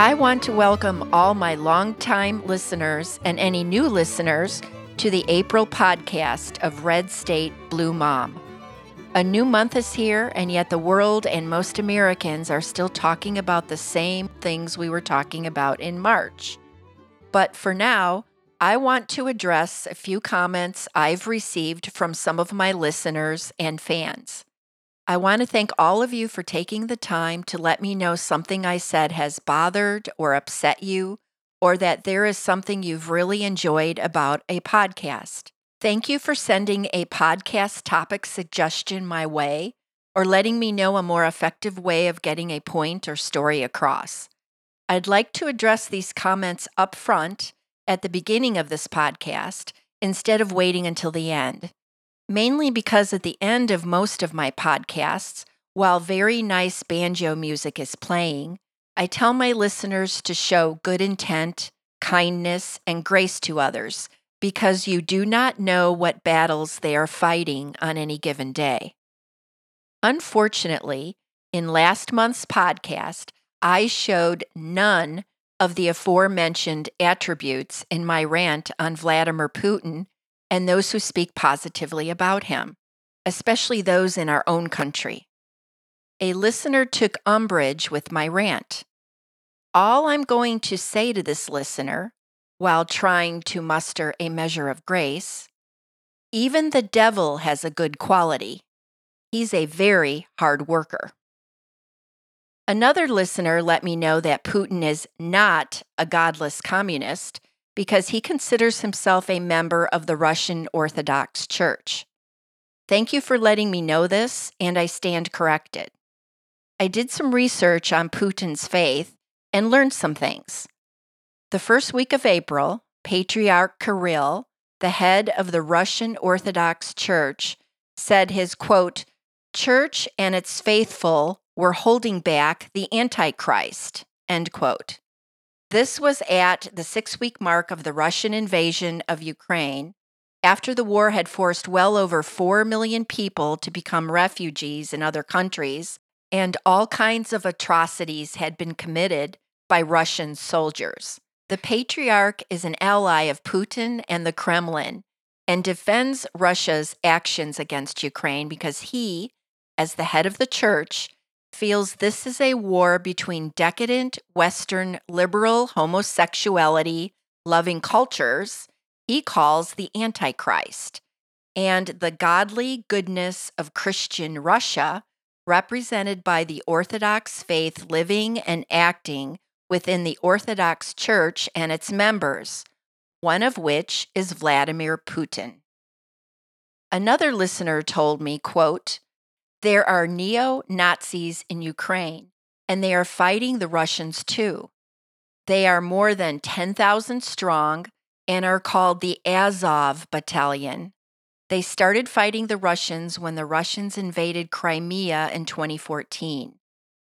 I want to welcome all my longtime listeners and any new listeners to the April podcast of Red State Blue Mom. A new month is here, and yet the world and most Americans are still talking about the same things we were talking about in March. But for now, I want to address a few comments I've received from some of my listeners and fans. I want to thank all of you for taking the time to let me know something I said has bothered or upset you, or that there is something you've really enjoyed about a podcast. Thank you for sending a podcast topic suggestion my way or letting me know a more effective way of getting a point or story across. I'd like to address these comments up front at the beginning of this podcast instead of waiting until the end mainly because at the end of most of my podcasts, while very nice banjo music is playing, I tell my listeners to show good intent, kindness, and grace to others because you do not know what battles they are fighting on any given day. Unfortunately, in last month's podcast, I showed none of the aforementioned attributes in my rant on Vladimir Putin and those who speak positively about him, especially those in our own country. A listener took umbrage with my rant. All I'm going to say to this listener, while trying to muster a measure of grace, even the devil has a good quality. He's a very hard worker. Another listener let me know that Putin is not a godless communist because he considers himself a member of the Russian Orthodox Church. Thank you for letting me know this, and I stand corrected. I did some research on Putin's faith and learned some things. The first week of April, Patriarch Kirill, the head of the Russian Orthodox Church, said his quote, church and its faithful were holding back the Antichrist, end quote. This was at the six week mark of the Russian invasion of Ukraine, after the war had forced well over 4 million people to become refugees in other countries, and all kinds of atrocities had been committed by Russian soldiers. The Patriarch is an ally of Putin and the Kremlin and defends Russia's actions against Ukraine because he, as the head of the church, feels this is a war between decadent Western liberal homosexuality loving cultures he calls the Antichrist, and the godly goodness of Christian Russia, represented by the Orthodox faith living and acting within the Orthodox Church and its members, one of which is Vladimir Putin. Another listener told me, quote, there are neo Nazis in Ukraine, and they are fighting the Russians too. They are more than 10,000 strong and are called the Azov Battalion. They started fighting the Russians when the Russians invaded Crimea in 2014.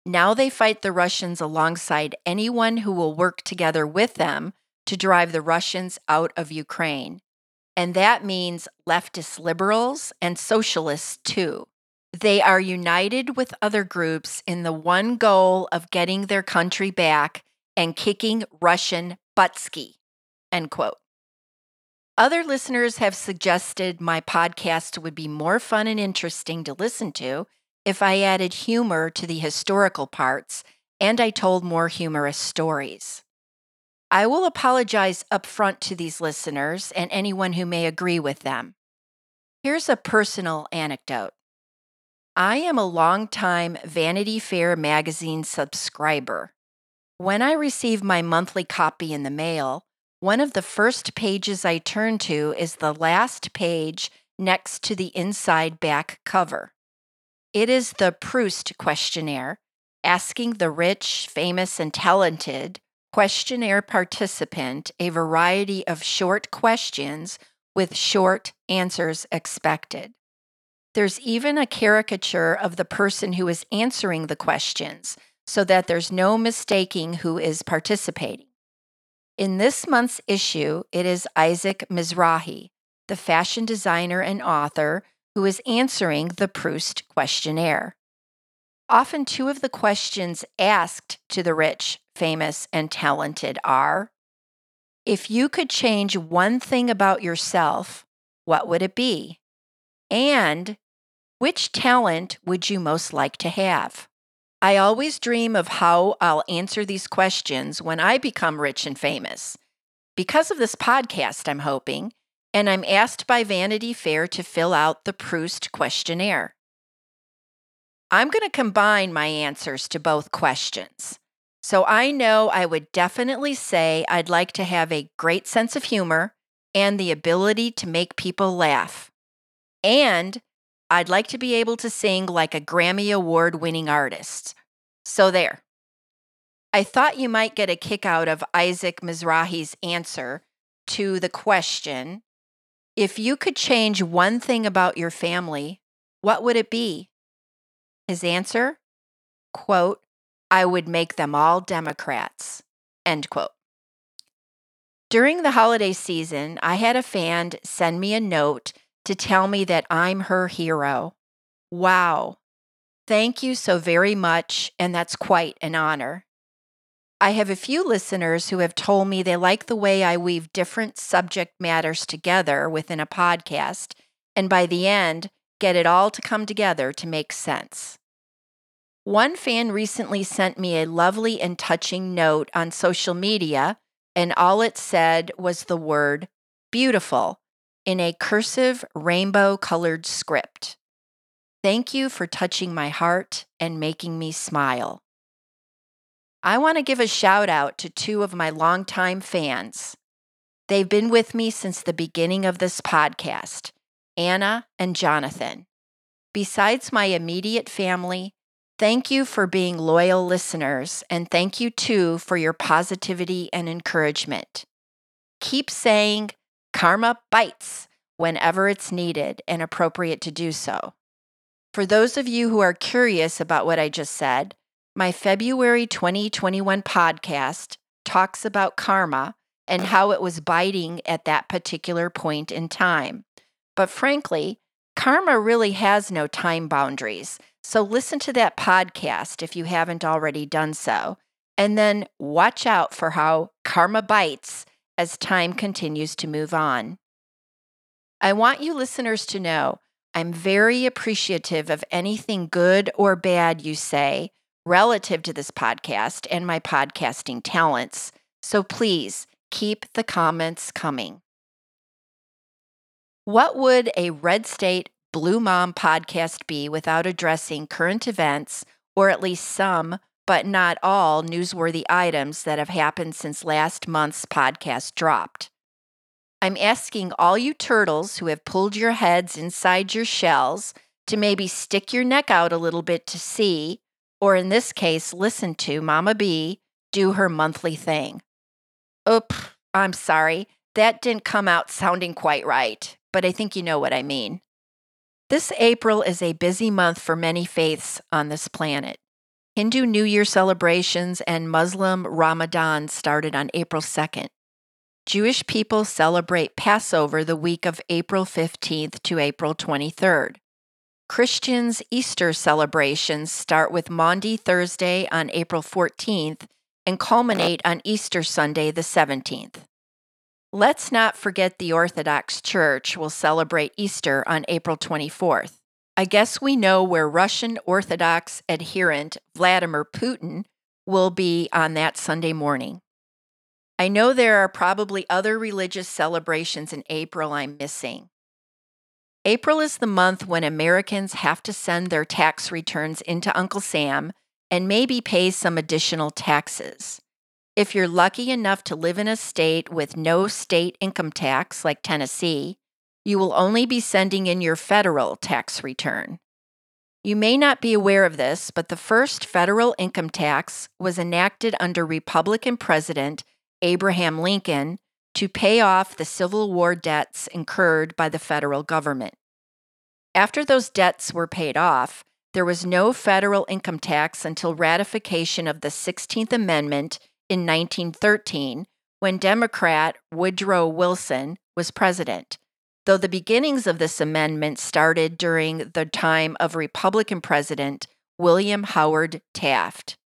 Now they fight the Russians alongside anyone who will work together with them to drive the Russians out of Ukraine. And that means leftist liberals and socialists too. They are united with other groups in the one goal of getting their country back and kicking Russian buttski. End quote. Other listeners have suggested my podcast would be more fun and interesting to listen to if I added humor to the historical parts and I told more humorous stories. I will apologize upfront to these listeners and anyone who may agree with them. Here's a personal anecdote. I am a longtime Vanity Fair magazine subscriber. When I receive my monthly copy in the mail, one of the first pages I turn to is the last page next to the inside back cover. It is the Proust questionnaire, asking the rich, famous, and talented questionnaire participant a variety of short questions with short answers expected. There's even a caricature of the person who is answering the questions so that there's no mistaking who is participating. In this month's issue, it is Isaac Mizrahi, the fashion designer and author, who is answering the Proust questionnaire. Often, two of the questions asked to the rich, famous, and talented are If you could change one thing about yourself, what would it be? And which talent would you most like to have? I always dream of how I'll answer these questions when I become rich and famous. Because of this podcast, I'm hoping, and I'm asked by Vanity Fair to fill out the Proust questionnaire. I'm going to combine my answers to both questions. So I know I would definitely say I'd like to have a great sense of humor and the ability to make people laugh. And I'd like to be able to sing like a Grammy Award winning artist. So there. I thought you might get a kick out of Isaac Mizrahi's answer to the question if you could change one thing about your family, what would it be? His answer, quote, I would make them all Democrats, end quote. During the holiday season, I had a fan send me a note to tell me that I'm her hero. Wow. Thank you so very much, and that's quite an honor. I have a few listeners who have told me they like the way I weave different subject matters together within a podcast, and by the end, get it all to come together to make sense. One fan recently sent me a lovely and touching note on social media, and all it said was the word beautiful in a cursive rainbow colored script. Thank you for touching my heart and making me smile. I want to give a shout out to two of my longtime fans. They've been with me since the beginning of this podcast Anna and Jonathan. Besides my immediate family, thank you for being loyal listeners, and thank you too for your positivity and encouragement. Keep saying, Karma bites whenever it's needed and appropriate to do so. For those of you who are curious about what I just said, my February 2021 podcast talks about karma and how it was biting at that particular point in time. But frankly, karma really has no time boundaries. So listen to that podcast if you haven't already done so. And then watch out for how karma bites as time continues to move on. I want you listeners to know I'm very appreciative of anything good or bad you say relative to this podcast and my podcasting talents. So please keep the comments coming. What would a Red State Blue Mom podcast be without addressing current events or at least some but not all newsworthy items that have happened since last month's podcast dropped. I'm asking all you turtles who have pulled your heads inside your shells to maybe stick your neck out a little bit to see, or in this case, listen to Mama B do her monthly thing. Oop, I'm sorry. That didn't come out sounding quite right, but I think you know what I mean. This April is a busy month for many faiths on this planet. Hindu New Year celebrations and Muslim Ramadan started on April 2nd. Jewish people celebrate Passover the week of April 15th to April 23rd. Christians' Easter celebrations start with Maundy Thursday on April 14th and culminate on Easter Sunday the 17th. Let's not forget the Orthodox Church will celebrate Easter on April 24th. I guess we know where Russian Orthodox adherent Vladimir Putin will be on that Sunday morning. I know there are probably other religious celebrations in April I'm missing. April is the month when Americans have to send their tax returns into Uncle Sam and maybe pay some additional taxes. If you're lucky enough to live in a state with no state income tax, like Tennessee, you will only be sending in your federal tax return. You may not be aware of this, but the first federal income tax was enacted under Republican President Abraham Lincoln to pay off the Civil War debts incurred by the federal government. After those debts were paid off, there was no federal income tax until ratification of the 16th Amendment in 1913 when Democrat Woodrow Wilson was president though the beginnings of this amendment started during the time of Republican President William Howard Taft.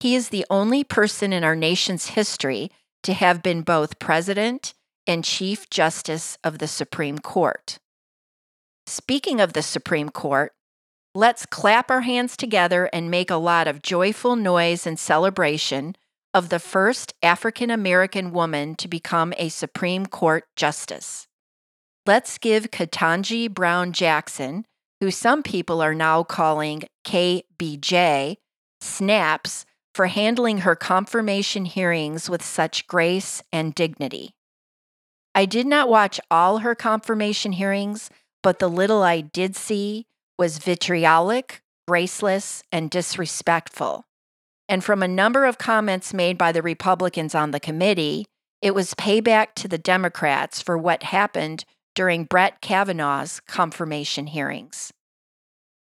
He is the only person in our nation's history to have been both President and Chief Justice of the Supreme Court. Speaking of the Supreme Court, let's clap our hands together and make a lot of joyful noise and celebration of the first African American woman to become a Supreme Court justice. Let's give Ketanji Brown Jackson, who some people are now calling KBJ, snaps for handling her confirmation hearings with such grace and dignity. I did not watch all her confirmation hearings, but the little I did see was vitriolic, graceless, and disrespectful. And from a number of comments made by the Republicans on the committee, it was payback to the Democrats for what happened during Brett Kavanaugh's confirmation hearings.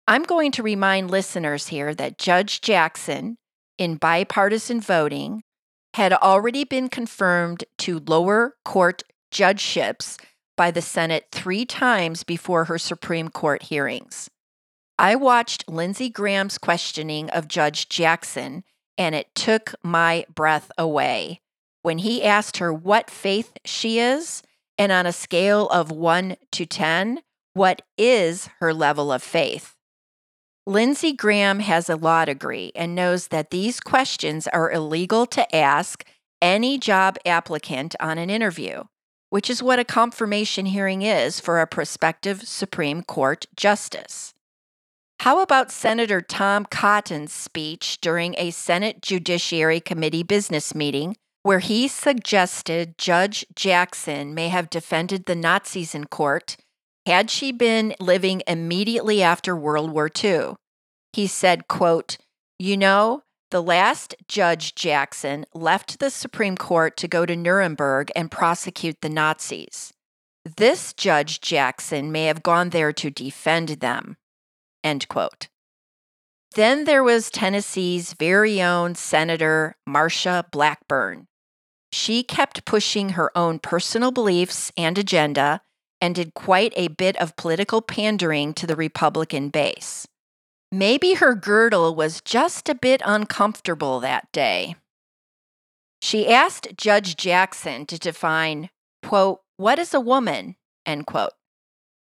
I'm going to remind listeners here that Judge Jackson, in bipartisan voting, had already been confirmed to lower court judgeships by the Senate three times before her Supreme Court hearings. I watched Lindsey Graham's questioning of Judge Jackson, and it took my breath away when he asked her what faith she is, and on a scale of 1 to 10, what is her level of faith? Lindsey Graham has a law degree and knows that these questions are illegal to ask any job applicant on an interview which is what a confirmation hearing is for a prospective Supreme Court justice. How about Senator Tom Cotton's speech during a Senate Judiciary Committee business meeting where he suggested Judge Jackson may have defended the Nazis in court had she been living immediately after World War II? He said, quote, "You know, the last Judge Jackson left the Supreme Court to go to Nuremberg and prosecute the Nazis. This Judge Jackson may have gone there to defend them. End quote. Then there was Tennessee's very own Senator Marsha Blackburn. She kept pushing her own personal beliefs and agenda and did quite a bit of political pandering to the Republican base. Maybe her girdle was just a bit uncomfortable that day. She asked Judge Jackson to define, quote, what is a woman, end quote.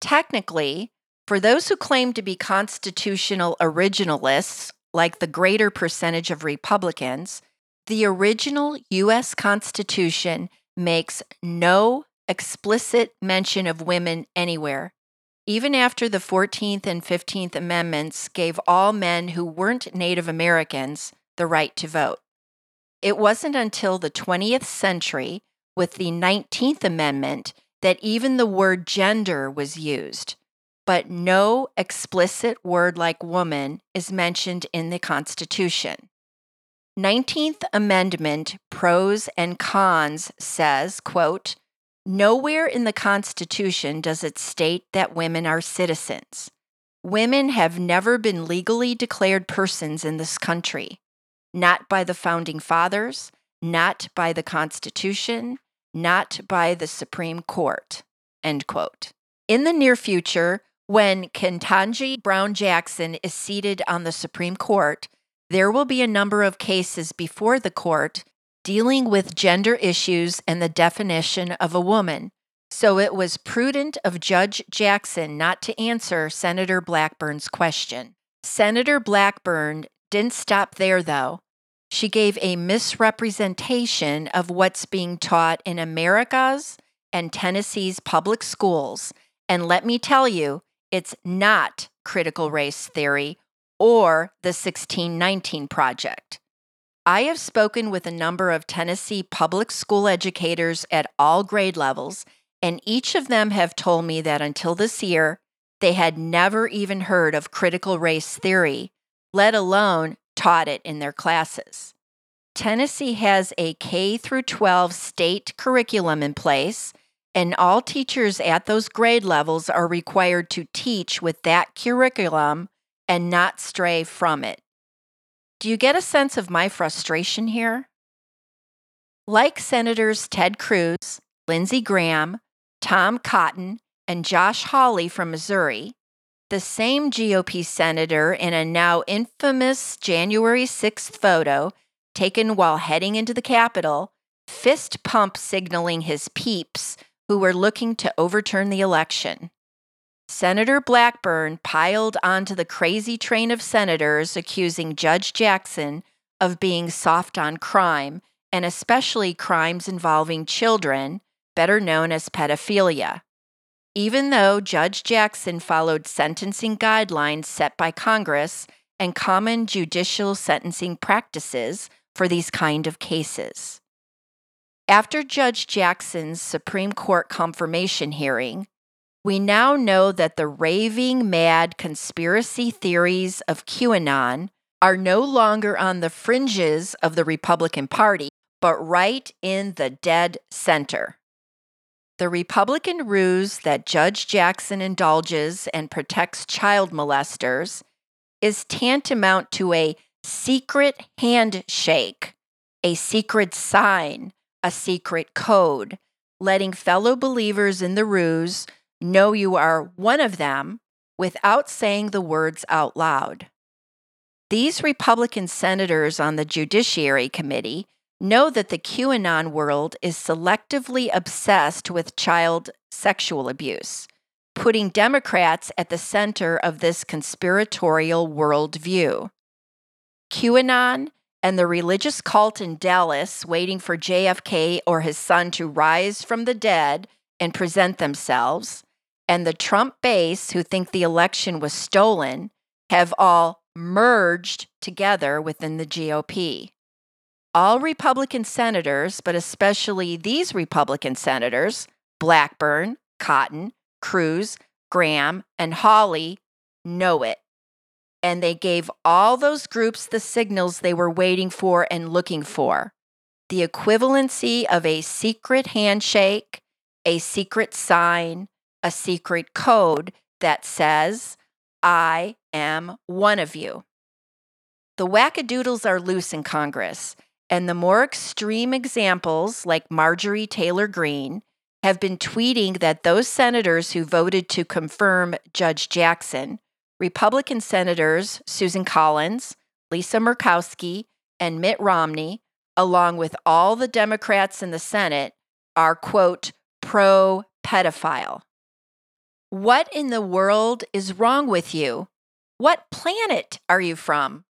Technically, for those who claim to be constitutional originalists, like the greater percentage of Republicans, the original U.S. Constitution makes no explicit mention of women anywhere even after the 14th and 15th Amendments gave all men who weren't Native Americans the right to vote. It wasn't until the 20th century, with the 19th Amendment, that even the word gender was used, but no explicit word like woman is mentioned in the Constitution. 19th Amendment pros and cons says, quote, Nowhere in the Constitution does it state that women are citizens. Women have never been legally declared persons in this country, not by the founding fathers, not by the Constitution, not by the Supreme Court. End quote. In the near future, when Ketanji Brown Jackson is seated on the Supreme Court, there will be a number of cases before the court dealing with gender issues and the definition of a woman. So it was prudent of Judge Jackson not to answer Senator Blackburn's question. Senator Blackburn didn't stop there, though. She gave a misrepresentation of what's being taught in America's and Tennessee's public schools. And let me tell you, it's not critical race theory or the 1619 Project. I have spoken with a number of Tennessee public school educators at all grade levels, and each of them have told me that until this year, they had never even heard of critical race theory, let alone taught it in their classes. Tennessee has a K through 12 state curriculum in place, and all teachers at those grade levels are required to teach with that curriculum and not stray from it. Do you get a sense of my frustration here? Like Senators Ted Cruz, Lindsey Graham, Tom Cotton, and Josh Hawley from Missouri, the same GOP senator in a now infamous January 6th photo taken while heading into the Capitol, fist pump signaling his peeps who were looking to overturn the election. Senator Blackburn piled onto the crazy train of senators accusing Judge Jackson of being soft on crime, and especially crimes involving children, better known as pedophilia. Even though Judge Jackson followed sentencing guidelines set by Congress and common judicial sentencing practices for these kind of cases. After Judge Jackson's Supreme Court confirmation hearing, we now know that the raving mad conspiracy theories of QAnon are no longer on the fringes of the Republican Party, but right in the dead center. The Republican ruse that Judge Jackson indulges and protects child molesters is tantamount to a secret handshake, a secret sign, a secret code, letting fellow believers in the ruse know you are one of them without saying the words out loud. These Republican senators on the Judiciary Committee know that the QAnon world is selectively obsessed with child sexual abuse, putting Democrats at the center of this conspiratorial worldview. QAnon and the religious cult in Dallas waiting for JFK or his son to rise from the dead and present themselves, and the Trump base who think the election was stolen have all merged together within the GOP all Republican senators, but especially these Republican senators, Blackburn, Cotton, Cruz, Graham, and Hawley, know it. And they gave all those groups the signals they were waiting for and looking for the equivalency of a secret handshake, a secret sign, a secret code that says, I am one of you. The wackadoodles are loose in Congress and the more extreme examples, like Marjorie Taylor Greene, have been tweeting that those senators who voted to confirm Judge Jackson, Republican senators Susan Collins, Lisa Murkowski, and Mitt Romney, along with all the Democrats in the Senate, are, quote, pro pedophile. What in the world is wrong with you? What planet are you from?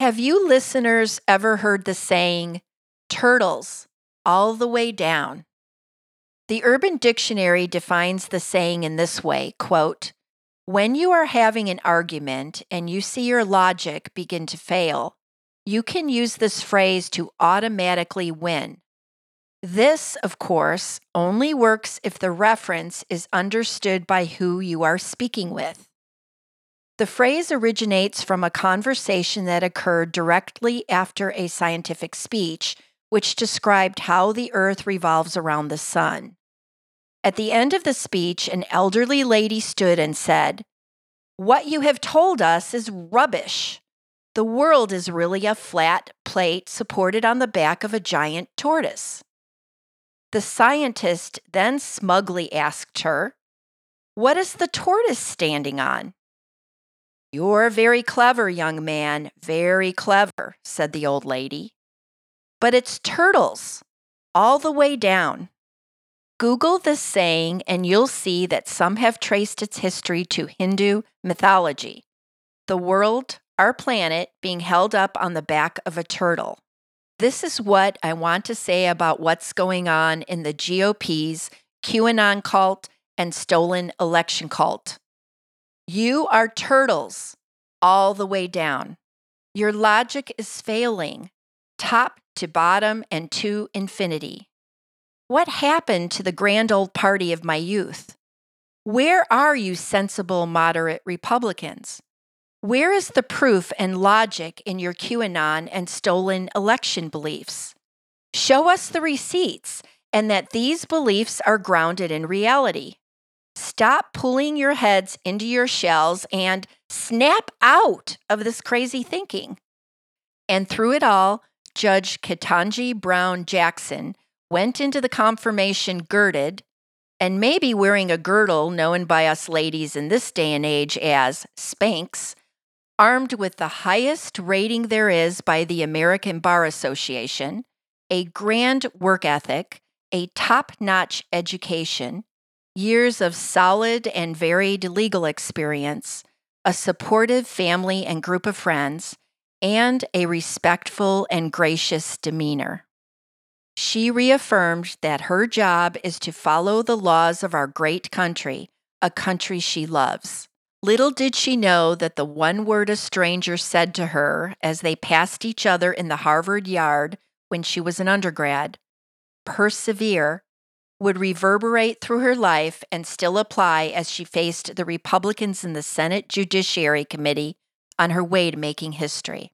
Have you listeners ever heard the saying, turtles all the way down? The Urban Dictionary defines the saying in this way quote, When you are having an argument and you see your logic begin to fail, you can use this phrase to automatically win. This, of course, only works if the reference is understood by who you are speaking with. The phrase originates from a conversation that occurred directly after a scientific speech, which described how the Earth revolves around the sun. At the end of the speech, an elderly lady stood and said, What you have told us is rubbish. The world is really a flat plate supported on the back of a giant tortoise. The scientist then smugly asked her, What is the tortoise standing on? You're very clever, young man, very clever, said the old lady. But it's turtles, all the way down. Google this saying, and you'll see that some have traced its history to Hindu mythology. The world, our planet, being held up on the back of a turtle. This is what I want to say about what's going on in the GOP's QAnon cult and stolen election cult. You are turtles all the way down. Your logic is failing, top to bottom and to infinity. What happened to the grand old party of my youth? Where are you, sensible, moderate Republicans? Where is the proof and logic in your QAnon and stolen election beliefs? Show us the receipts and that these beliefs are grounded in reality. Stop pulling your heads into your shells and snap out of this crazy thinking. And through it all, Judge Ketanji Brown Jackson went into the confirmation girded and maybe wearing a girdle known by us ladies in this day and age as Spanx, armed with the highest rating there is by the American Bar Association, a grand work ethic, a top notch education, years of solid and varied legal experience, a supportive family and group of friends, and a respectful and gracious demeanor. She reaffirmed that her job is to follow the laws of our great country, a country she loves. Little did she know that the one word a stranger said to her as they passed each other in the Harvard yard when she was an undergrad, persevere, would reverberate through her life and still apply as she faced the Republicans in the Senate Judiciary Committee on her way to making history.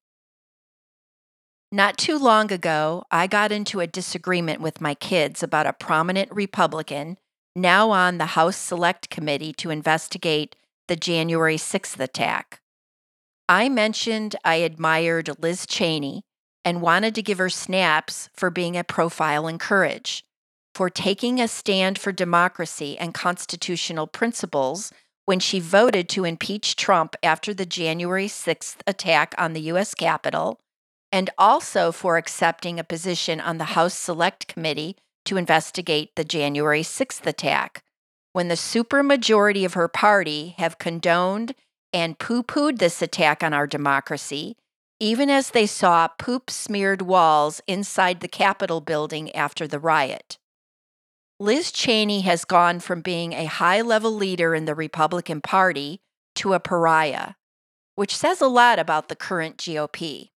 Not too long ago, I got into a disagreement with my kids about a prominent Republican now on the House Select Committee to investigate the January 6th attack. I mentioned I admired Liz Cheney and wanted to give her snaps for being a profile in courage, for taking a stand for democracy and constitutional principles when she voted to impeach Trump after the January 6th attack on the U.S. Capitol, and also for accepting a position on the House Select Committee to investigate the January 6th attack, when the supermajority of her party have condoned and poo pooed this attack on our democracy even as they saw poop smeared walls inside the Capitol building after the riot. Liz Cheney has gone from being a high level leader in the Republican Party to a pariah, which says a lot about the current GOP.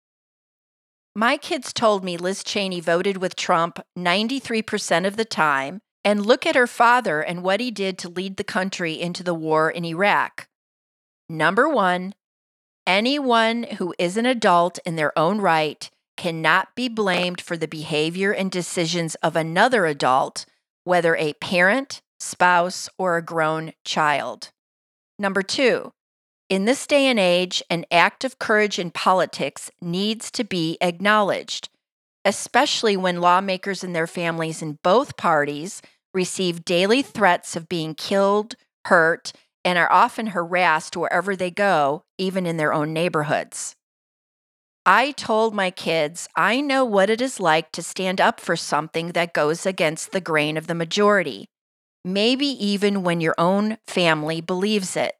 My kids told me Liz Cheney voted with Trump 93% of the time, and look at her father and what he did to lead the country into the war in Iraq. Number one, Anyone who is an adult in their own right cannot be blamed for the behavior and decisions of another adult, whether a parent, spouse, or a grown child. Number two, in this day and age, an act of courage in politics needs to be acknowledged, especially when lawmakers and their families in both parties receive daily threats of being killed, hurt, and are often harassed wherever they go, even in their own neighborhoods. I told my kids I know what it is like to stand up for something that goes against the grain of the majority, maybe even when your own family believes it.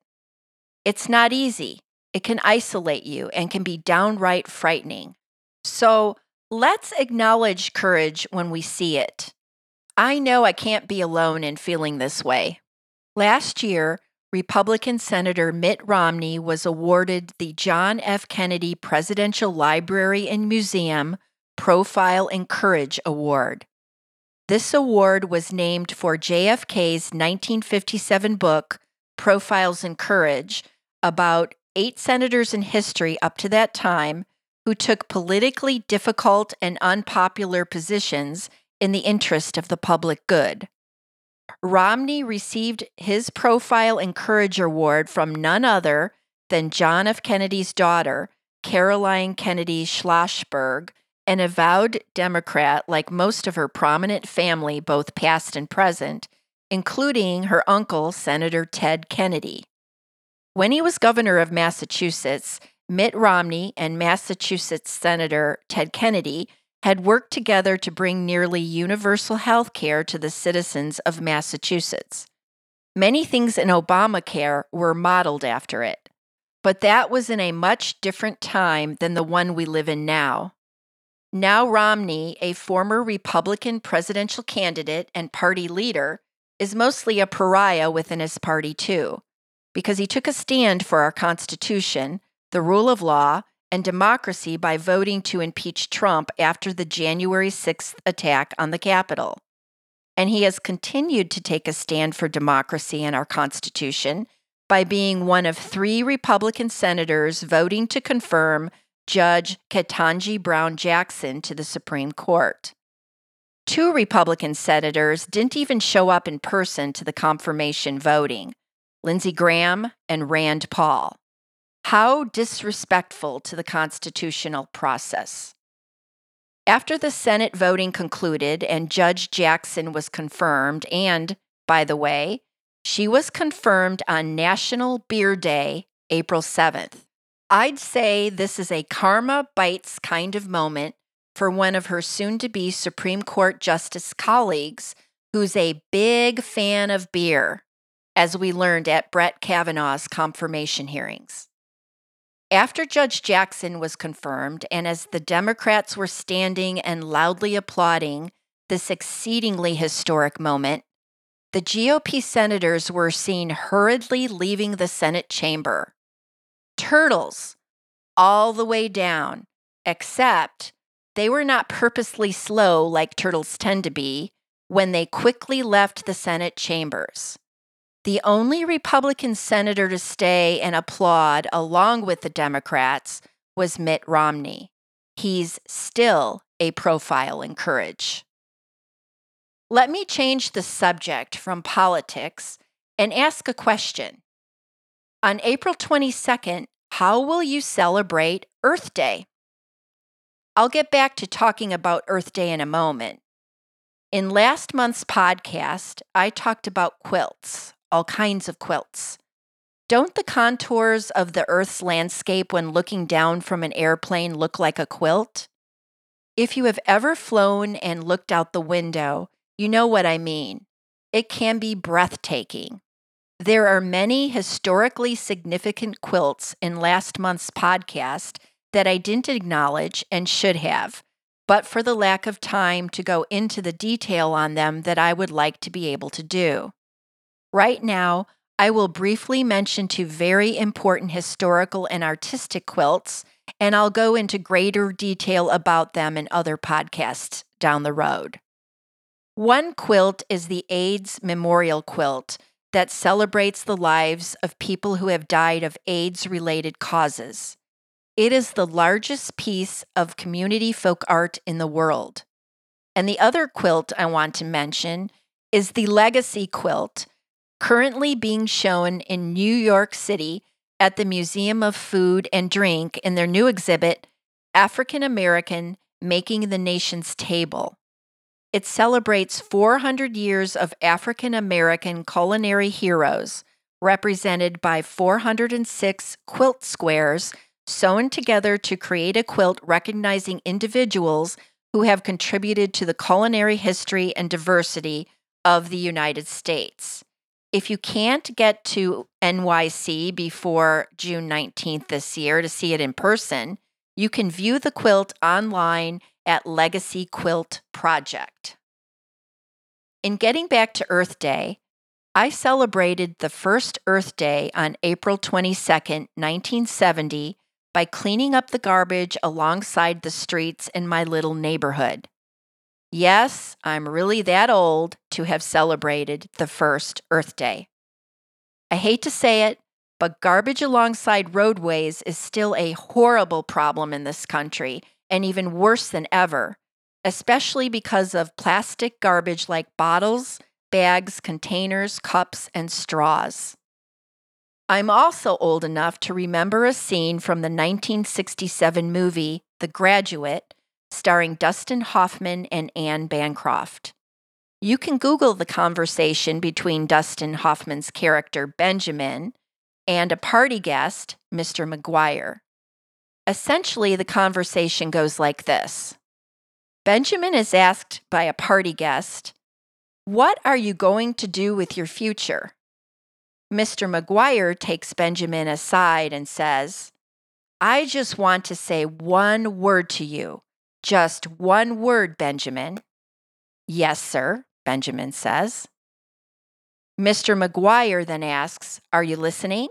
It's not easy. It can isolate you and can be downright frightening. So let's acknowledge courage when we see it. I know I can't be alone in feeling this way. Last year, Republican Senator Mitt Romney was awarded the John F. Kennedy Presidential Library and Museum Profile and Courage Award. This award was named for JFK's 1957 book, Profiles in Courage, about eight senators in history up to that time who took politically difficult and unpopular positions in the interest of the public good. Romney received his Profile in Courage Award from none other than John F. Kennedy's daughter, Caroline Kennedy Schlossberg, an avowed Democrat like most of her prominent family, both past and present, including her uncle, Senator Ted Kennedy. When he was governor of Massachusetts, Mitt Romney and Massachusetts Senator Ted Kennedy had worked together to bring nearly universal health care to the citizens of Massachusetts. Many things in Obamacare were modeled after it, but that was in a much different time than the one we live in now. Now, Romney, a former Republican presidential candidate and party leader, is mostly a pariah within his party, too, because he took a stand for our Constitution, the rule of law, and democracy by voting to impeach Trump after the January 6th attack on the Capitol. And he has continued to take a stand for democracy and our Constitution by being one of three Republican senators voting to confirm Judge Ketanji Brown Jackson to the Supreme Court. Two Republican senators didn't even show up in person to the confirmation voting Lindsey Graham and Rand Paul. How disrespectful to the constitutional process. After the Senate voting concluded and Judge Jackson was confirmed and by the way. She was confirmed on National Beer Day, April 7th. I'd say this is a karma bites kind of moment for one of her soon to be Supreme Court Justice colleagues who's a big fan of beer, as we learned at Brett Kavanaugh's confirmation hearings. After Judge Jackson was confirmed, and as the Democrats were standing and loudly applauding this exceedingly historic moment, the GOP senators were seen hurriedly leaving the Senate chamber. Turtles, all the way down, except they were not purposely slow like turtles tend to be when they quickly left the Senate chambers. The only Republican senator to stay and applaud along with the Democrats was Mitt Romney. He's still a profile in courage. Let me change the subject from politics and ask a question. On April 22nd, how will you celebrate Earth Day? I'll get back to talking about Earth Day in a moment. In last month's podcast, I talked about quilts, all kinds of quilts. Don't the contours of the Earth's landscape when looking down from an airplane look like a quilt? If you have ever flown and looked out the window, you know what I mean. It can be breathtaking. There are many historically significant quilts in last month's podcast that I didn't acknowledge and should have, but for the lack of time to go into the detail on them that I would like to be able to do. Right now, I will briefly mention two very important historical and artistic quilts, and I'll go into greater detail about them in other podcasts down the road. One quilt is the AIDS Memorial Quilt that celebrates the lives of people who have died of AIDS related causes. It is the largest piece of community folk art in the world. And the other quilt I want to mention is the Legacy Quilt, currently being shown in New York City at the Museum of Food and Drink in their new exhibit, African American Making the Nation's Table. It celebrates 400 years of African American culinary heroes, represented by 406 quilt squares sewn together to create a quilt recognizing individuals who have contributed to the culinary history and diversity of the United States. If you can't get to NYC before June 19th this year to see it in person, you can view the quilt online at Legacy Quilt Project. In getting back to Earth Day, I celebrated the first Earth Day on April 22, 1970, by cleaning up the garbage alongside the streets in my little neighborhood. Yes, I'm really that old to have celebrated the first Earth Day. I hate to say it, but garbage alongside roadways is still a horrible problem in this country, and even worse than ever, especially because of plastic garbage like bottles, bags, containers, cups, and straws. I'm also old enough to remember a scene from the 1967 movie The Graduate, starring Dustin Hoffman and Anne Bancroft. You can Google the conversation between Dustin Hoffman's character, Benjamin, and a party guest, Mr. McGuire. Essentially, the conversation goes like this Benjamin is asked by a party guest, What are you going to do with your future? Mr. McGuire takes Benjamin aside and says, I just want to say one word to you. Just one word, Benjamin. Yes, sir, Benjamin says. Mr. McGuire then asks, Are you listening?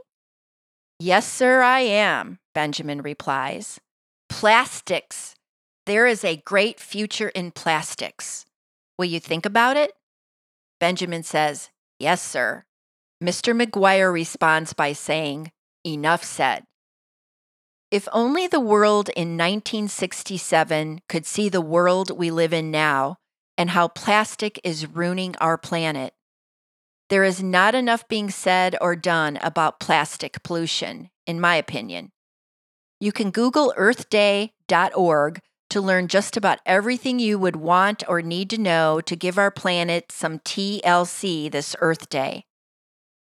Yes, sir, I am, Benjamin replies. Plastics. There is a great future in plastics. Will you think about it? Benjamin says, Yes, sir. Mr. McGuire responds by saying, Enough said. If only the world in 1967 could see the world we live in now and how plastic is ruining our planet. There is not enough being said or done about plastic pollution, in my opinion. You can Google earthday.org to learn just about everything you would want or need to know to give our planet some TLC this Earth Day.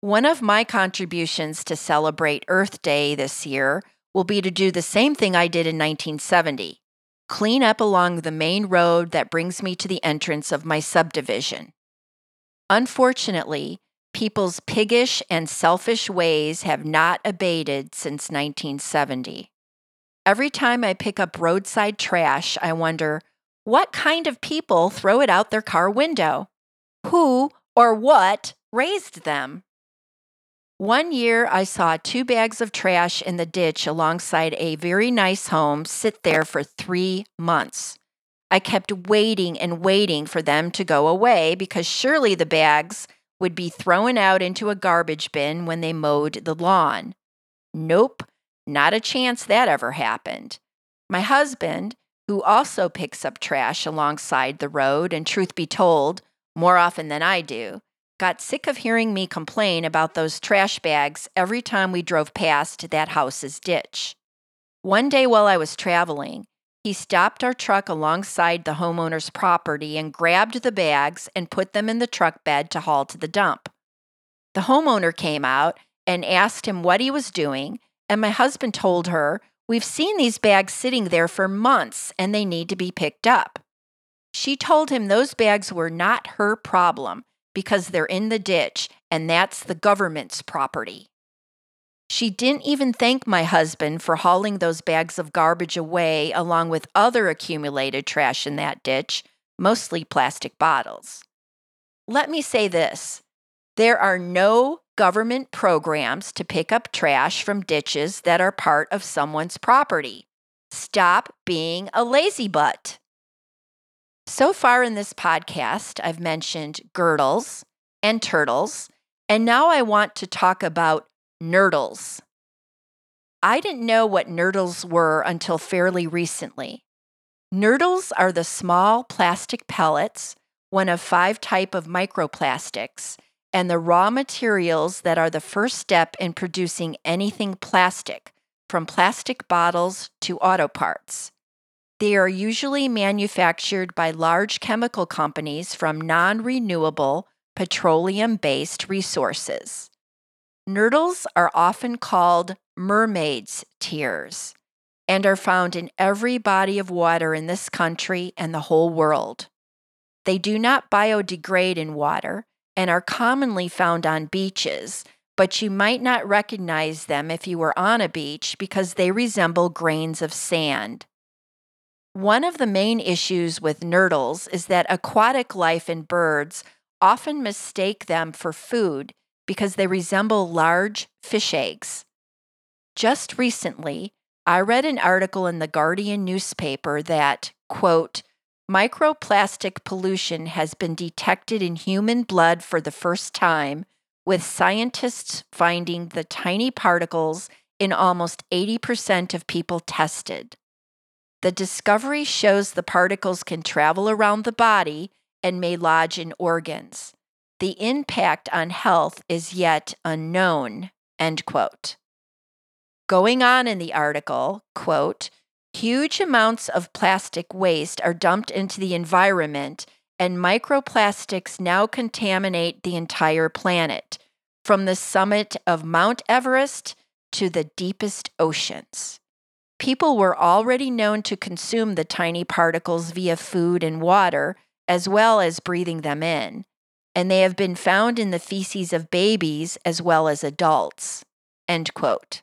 One of my contributions to celebrate Earth Day this year will be to do the same thing I did in 1970 clean up along the main road that brings me to the entrance of my subdivision. Unfortunately, people's piggish and selfish ways have not abated since 1970. Every time I pick up roadside trash, I wonder what kind of people throw it out their car window? Who or what raised them? One year, I saw two bags of trash in the ditch alongside a very nice home sit there for three months. I kept waiting and waiting for them to go away because surely the bags would be thrown out into a garbage bin when they mowed the lawn. Nope, not a chance that ever happened. My husband, who also picks up trash alongside the road, and truth be told, more often than I do, got sick of hearing me complain about those trash bags every time we drove past that house's ditch. One day while I was traveling, he stopped our truck alongside the homeowner's property and grabbed the bags and put them in the truck bed to haul to the dump. The homeowner came out and asked him what he was doing, and my husband told her, We've seen these bags sitting there for months and they need to be picked up. She told him those bags were not her problem because they're in the ditch and that's the government's property. She didn't even thank my husband for hauling those bags of garbage away along with other accumulated trash in that ditch, mostly plastic bottles. Let me say this there are no government programs to pick up trash from ditches that are part of someone's property. Stop being a lazy butt. So far in this podcast, I've mentioned girdles and turtles, and now I want to talk about nurdles. I didn't know what nurdles were until fairly recently. Nurdles are the small plastic pellets, one of five type of microplastics, and the raw materials that are the first step in producing anything plastic, from plastic bottles to auto parts. They are usually manufactured by large chemical companies from non renewable, petroleum based resources. Nurdles are often called mermaid's tears and are found in every body of water in this country and the whole world. They do not biodegrade in water and are commonly found on beaches, but you might not recognize them if you were on a beach because they resemble grains of sand. One of the main issues with nurdles is that aquatic life and birds often mistake them for food because they resemble large fish eggs. Just recently, I read an article in the Guardian newspaper that, quote, microplastic pollution has been detected in human blood for the first time, with scientists finding the tiny particles in almost 80% of people tested. The discovery shows the particles can travel around the body and may lodge in organs. The impact on health is yet unknown. End quote. Going on in the article, quote, huge amounts of plastic waste are dumped into the environment, and microplastics now contaminate the entire planet, from the summit of Mount Everest to the deepest oceans. People were already known to consume the tiny particles via food and water, as well as breathing them in, and they have been found in the feces of babies as well as adults. End quote.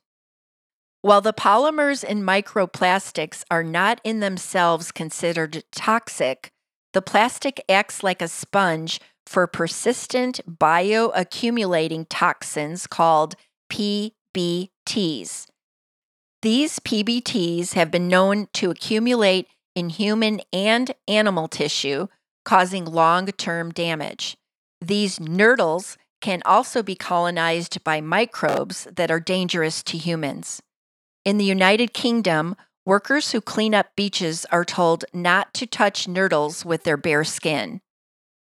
While the polymers in microplastics are not in themselves considered toxic, the plastic acts like a sponge for persistent bioaccumulating toxins called PBTs. These PBTs have been known to accumulate in human and animal tissue, causing long term damage. These nurdles can also be colonized by microbes that are dangerous to humans. In the United Kingdom, workers who clean up beaches are told not to touch nurdles with their bare skin.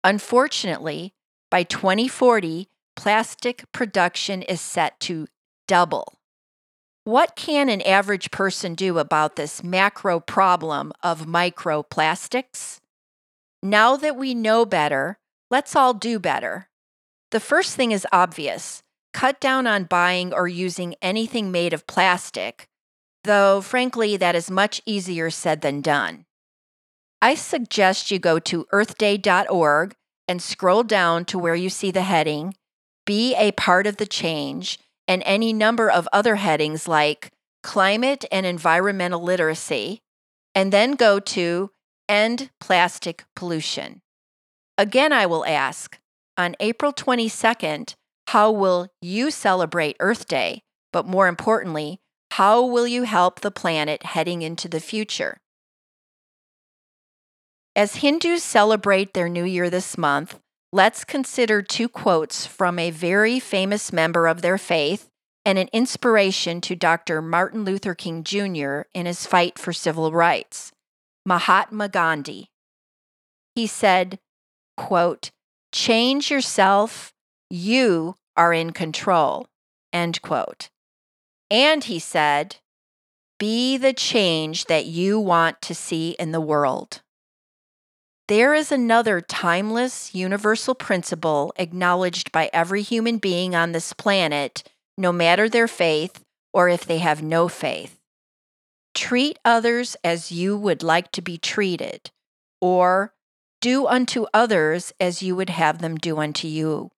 Unfortunately, by 2040, plastic production is set to double. What can an average person do about this macro problem of microplastics? Now that we know better, let's all do better. The first thing is obvious cut down on buying or using anything made of plastic, though, frankly, that is much easier said than done. I suggest you go to earthday.org and scroll down to where you see the heading, Be a Part of the Change, and any number of other headings like Climate and Environmental Literacy, and then go to End Plastic Pollution. Again, I will ask on April 22nd, how will you celebrate Earth Day? But more importantly, how will you help the planet heading into the future? As Hindus celebrate their new year this month, let's consider two quotes from a very famous member of their faith and an inspiration to Dr. Martin Luther King Jr. in his fight for civil rights. Mahatma Gandhi. He said, quote, Change yourself, you are in control. End quote. And he said, Be the change that you want to see in the world. There is another timeless, universal principle acknowledged by every human being on this planet, no matter their faith or if they have no faith. Treat others as you would like to be treated, or do unto others as you would have them do unto you.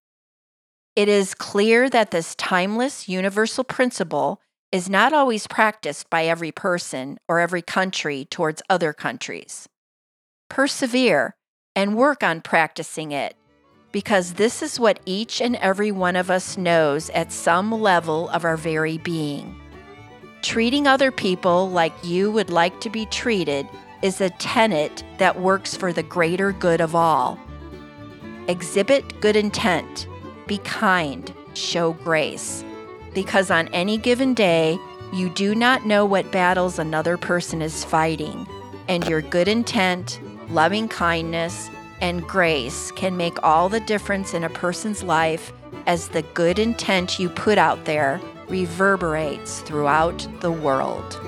It is clear that this timeless, universal principle is not always practiced by every person or every country towards other countries persevere, and work on practicing it because this is what each and every one of us knows at some level of our very being. Treating other people like you would like to be treated is a tenet that works for the greater good of all. Exhibit good intent, be kind, show grace, because on any given day, you do not know what battles another person is fighting, and your good intent loving kindness, and grace can make all the difference in a person's life as the good intent you put out there reverberates throughout the world.